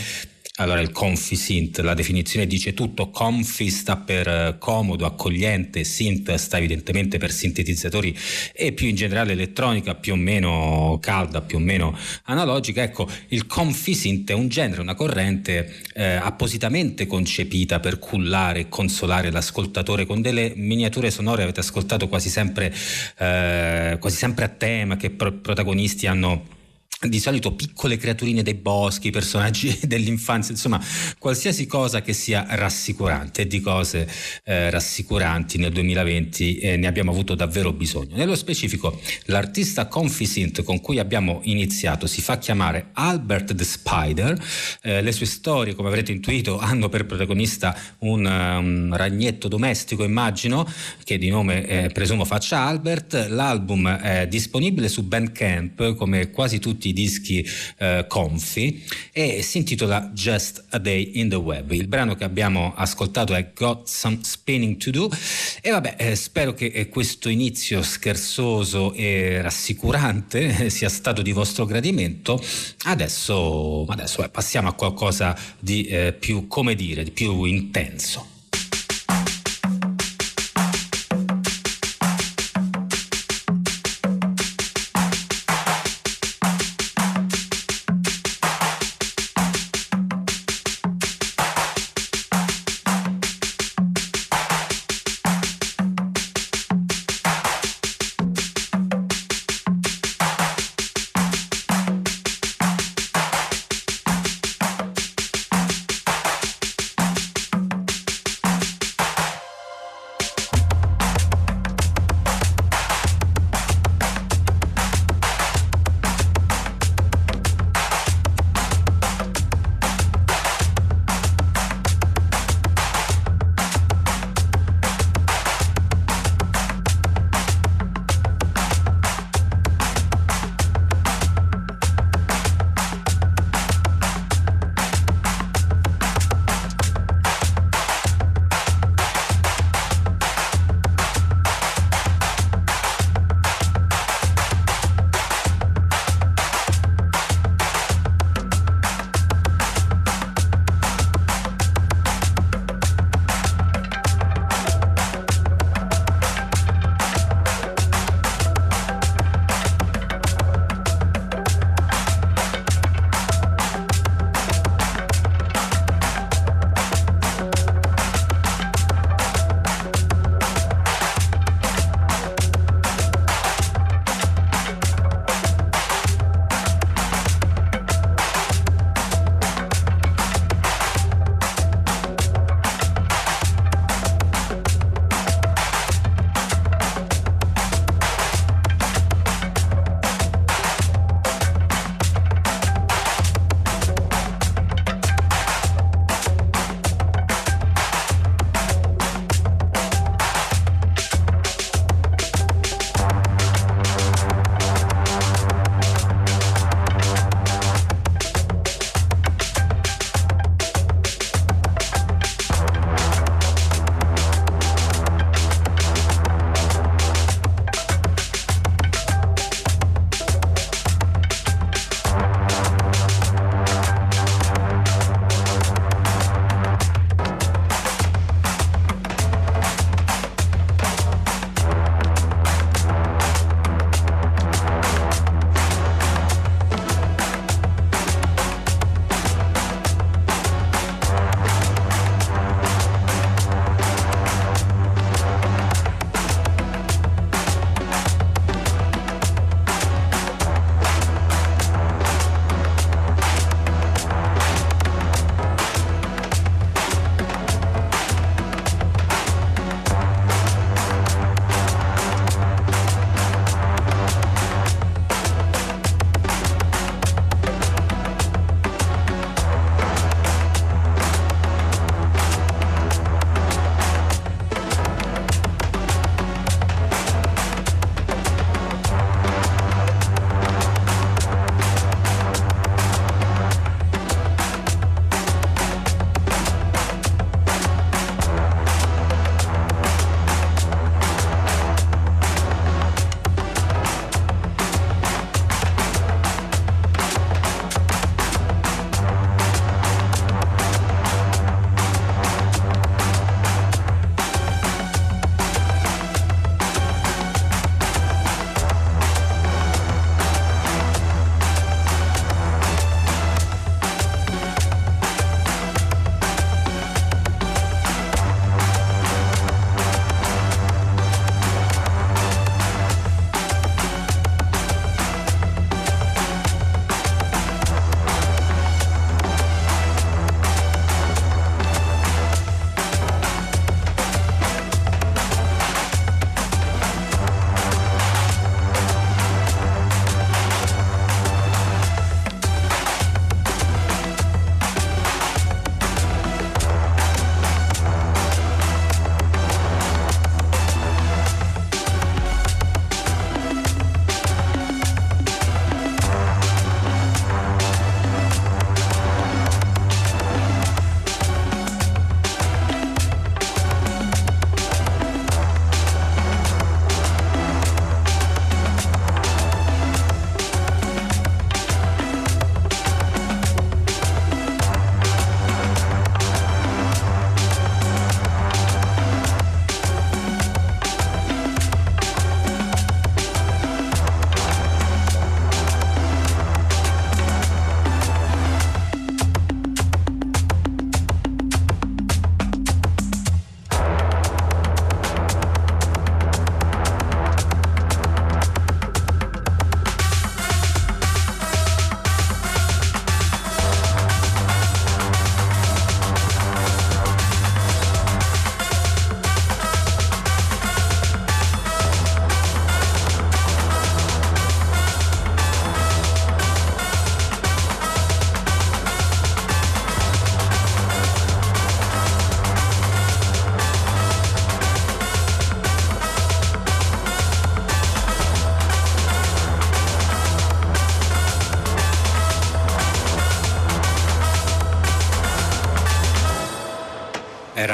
Allora il comfy synth, la definizione dice tutto, comfy sta per eh, comodo, accogliente, synth sta evidentemente per sintetizzatori e più in generale elettronica più o meno calda, più o meno analogica. Ecco, il comfy synth è un genere, una corrente eh, appositamente concepita per cullare e consolare l'ascoltatore con delle miniature sonore, avete ascoltato quasi sempre, eh, quasi sempre a tema che pro- protagonisti hanno di solito piccole creaturine dei boschi, personaggi [laughs] dell'infanzia, insomma qualsiasi cosa che sia rassicurante e di cose eh, rassicuranti nel 2020 eh, ne abbiamo avuto davvero bisogno. Nello specifico l'artista Confisint con cui abbiamo iniziato si fa chiamare Albert the Spider, eh, le sue storie come avrete intuito [laughs] hanno per protagonista un, um, ragnetto domestico immagino che di nome eh, presumo faccia Albert, l'album è disponibile su Bandcamp come quasi tutti dischi eh, Comfy e si intitola Just a Day in the Web. Il brano che abbiamo ascoltato è Got Some Spinning to Do e vabbè eh, spero che eh, questo inizio scherzoso e rassicurante sia stato di vostro gradimento. Adesso, adesso eh, passiamo a qualcosa di eh, più, come dire, di più intenso.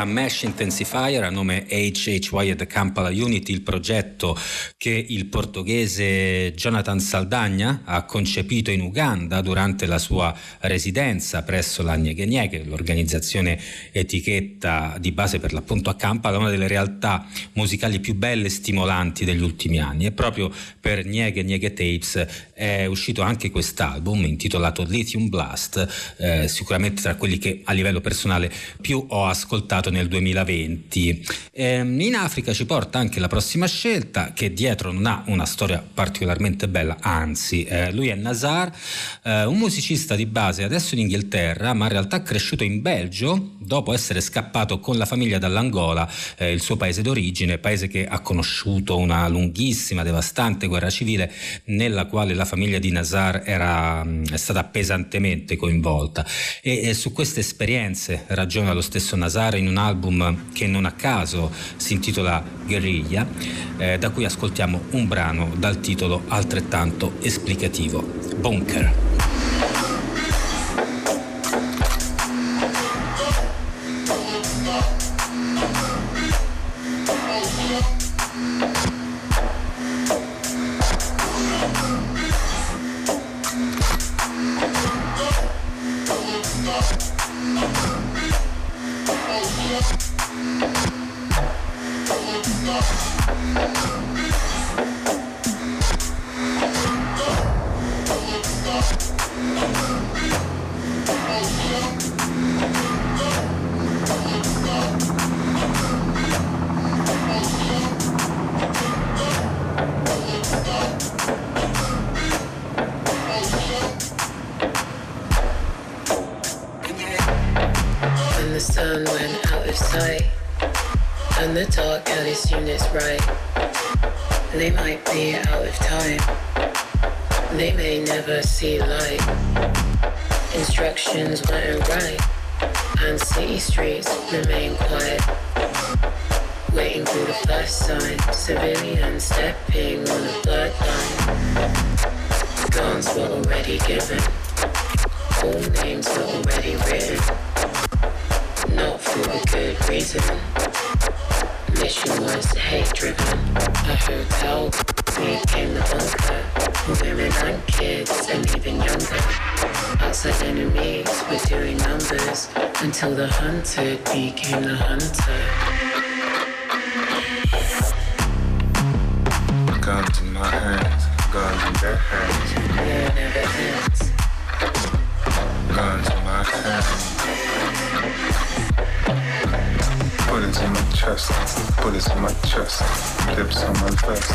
Mesh Intensifier a nome HHY e The Kampala Unity, il progetto che il portoghese Jonathan Saldagna ha concepito in Uganda durante la sua residenza presso la Nyege Nyege, l'organizzazione etichetta di base per l'appunto a Kampala, una delle realtà musicali più belle e stimolanti degli ultimi anni. E proprio per Nyege Nyege Tapes è uscito anche quest'album intitolato Lithium Blast, eh, sicuramente tra quelli che a livello personale più ho ascoltato nel 2020. Eh, in Africa ci porta anche la prossima scelta che dietro dietro non ha una storia particolarmente bella, anzi eh, lui è Nazar, eh, un musicista di base adesso in Inghilterra, ma in realtà cresciuto in Belgio dopo essere scappato con la famiglia dall'Angola, eh, il suo paese d'origine, paese che ha conosciuto una lunghissima, devastante guerra civile nella quale la famiglia di Nazar era, mm, è stata pesantemente coinvolta. E, e su queste esperienze ragiona lo stesso Nazar in un album che non a caso si intitola Guerriglia, eh, da cui ascoltiamo un brano dal titolo altrettanto esplicativo, Bunker. assume right. They might be out of time. They may never see light. Instructions weren't right. And city streets remain quiet. Waiting for the plus sign. Civilians stepping on the bloodline. Guns were already given. All names were already written. Not for a good reason mission was hate driven. I heard how became the bunker. Women and kids and even younger. Outside enemies were doing numbers until the hunted became the hunter. Guns in my hands, guns in their hands. War never ends. Guns in my hands. Put it in chest, bullets in my chest, clips on my vest,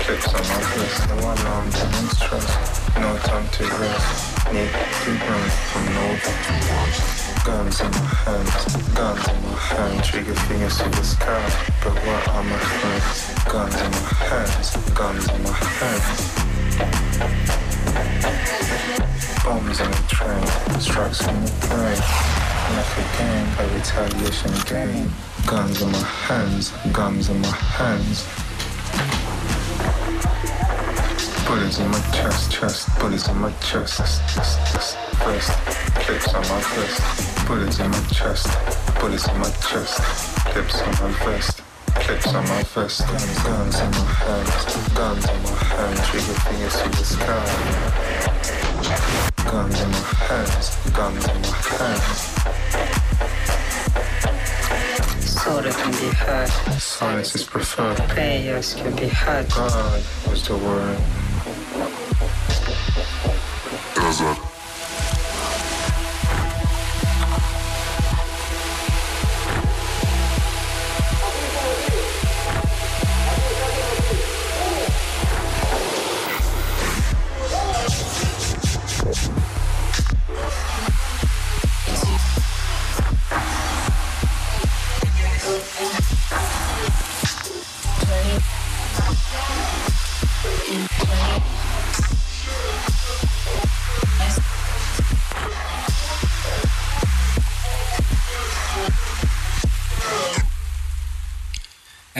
clips on my vest. No alarm, no stress, no time to rest. Need to what from no Guns in my hands, guns in my hand, trigger fingers to the sky. But what are my friends? Guns in my hands, guns in my hands. Bombs in the train, strikes in the brain. Like a game, a retaliation game. Guns in my hands, guns in my hands. Bullets in my chest, chest, bullets in my chest, chest, chest, chest. Clips on my vest, bullets in my chest, bullets in my chest, clips on my vest clips on my vest guns, guns in my hands, guns in my hands, trigger fingers to the sky. Guns in my hands, guns in my hands. Soda can be heard. Science is preferred. Prayers can be heard. God was the word.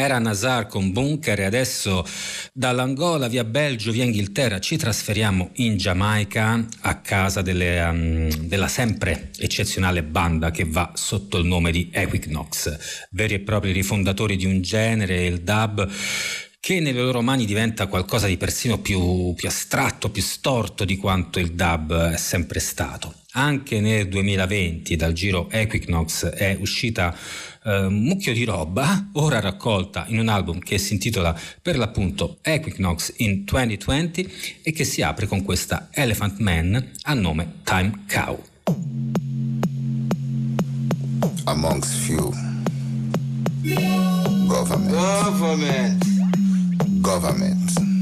era Nazar con Bunker e adesso dall'Angola via Belgio, via Inghilterra ci trasferiamo in Giamaica a casa delle, um, della sempre eccezionale banda che va sotto il nome di Equinox, veri e propri rifondatori di un genere, il dub che nelle loro mani diventa qualcosa di persino più, più, astratto, più storto di quanto il dub è sempre stato. Anche nel 2020 dal giro Equinox è uscita eh, mucchio di roba, ora raccolta in un album che si intitola per l'appunto Equinox in 2020 e che si apre con questa Elephant Man a nome Time Cow. Amongst few government. Government. government.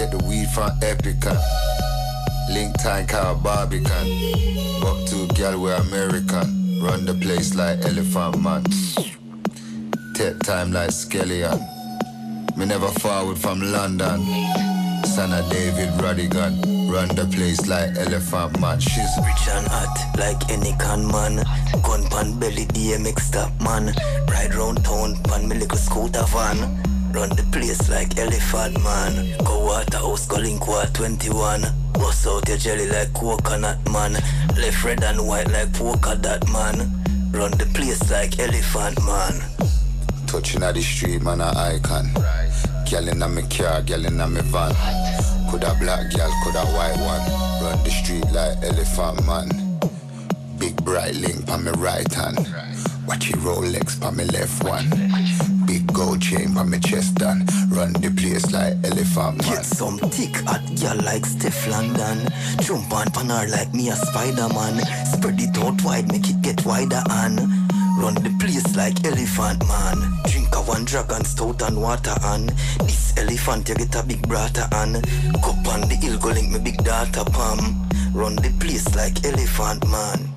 Get the weed from Epica. Link time car Barbican. Up to gal we American. Run the place like Elephant Man. Take time like Skeleton. Me never forward from London. Son of David Rodigan. Run the place like elephant man. She's rich and hot like any con man. Gun pan belly DMX stop man. Ride round town pan me little scooter van. Run the place like elephant man. Go water house, go link 21. Bust out your jelly like coconut man. Left red and white like polka dot man. Run the place like elephant man. Touching at the street, man, a icon. Girl in me car, girl in me van. Coulda black girl, coulda white one. Run the street like elephant man. Big bright link on me right hand. Watch it Rolex on me left one. Big gold chain on me chest done. Run the place like elephant man. Get some thick hot girl like Steph London. Jump on pan her like me a Spider-Man. Spread it out wide, make it get wider and run the place like elephant man. Drink a one dragon stout and water on. This elephant you get a big brata on. Cup on the hill go link me big data palm. Run the place like elephant man.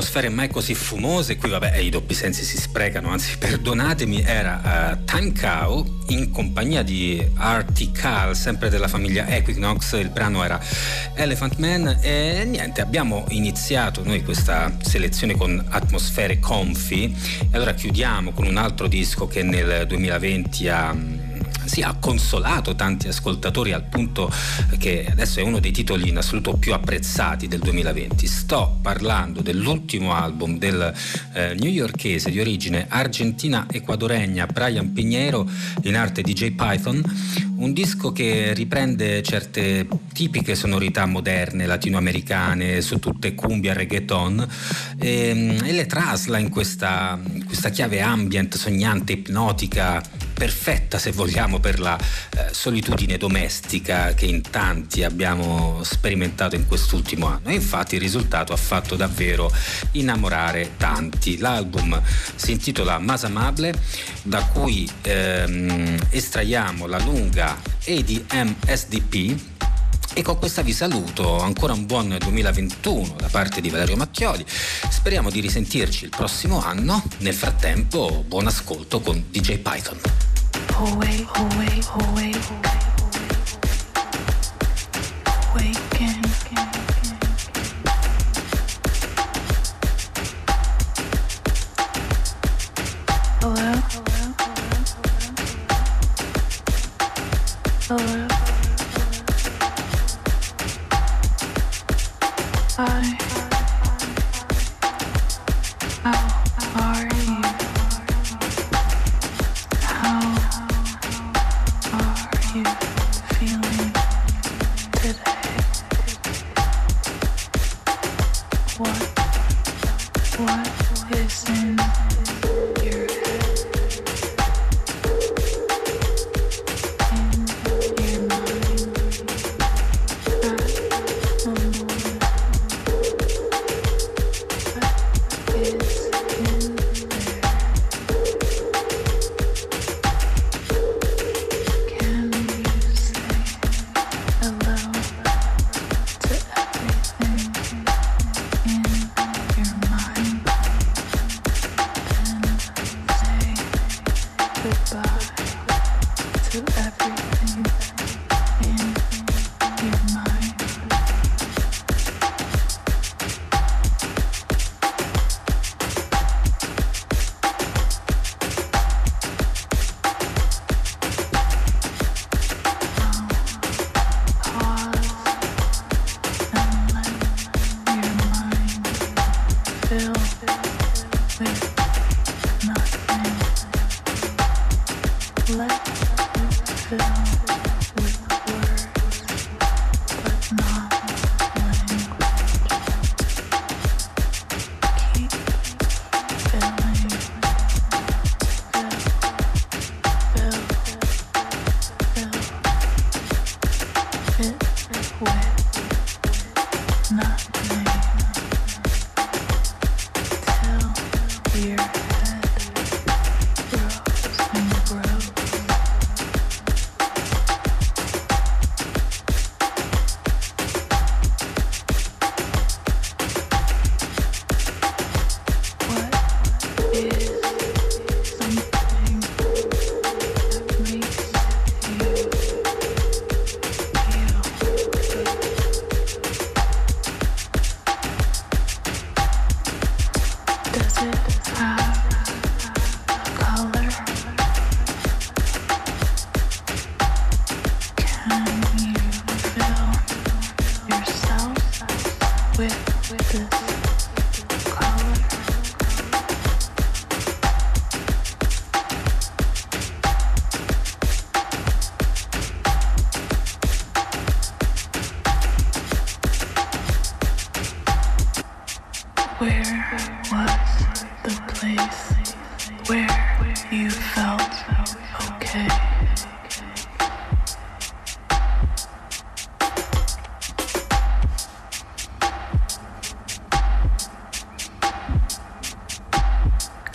Atmosfere mai così fumose, qui vabbè i doppi sensi si sprecano, anzi [laughs] perdonatemi, era uh, Time Cow in compagnia di Artie Cal, sempre della famiglia Equinox, il brano era Elephant Man e niente, abbiamo iniziato noi questa selezione con atmosfere comfy. E allora chiudiamo con un altro disco che nel 2020 ha sì, ha consolato tanti ascoltatori al punto che adesso è uno dei titoli in assoluto più apprezzati del 2020. Sto parlando dell'ultimo album del eh, newyorkese di origine argentina-equadoregna Brian Pignero in arte DJ Python, un disco che riprende certe tipiche sonorità moderne latinoamericane su tutte cumbia reggaeton e, ehm, e le trasla in questa, questa chiave ambient sognante ipnotica perfetta se vogliamo per la eh, solitudine domestica che in tanti abbiamo sperimentato in quest'ultimo anno e infatti il risultato ha fatto davvero innamorare tanti. L'album si intitola Masamable da cui ehm, estraiamo la lunga ADM-SDP e con questa vi saluto, ancora un buon 2021 da parte di Valerio Macchioli. Speriamo di risentirci il prossimo anno. Nel frattempo, buon ascolto con DJ Python. awake, awake, awake,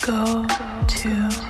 go to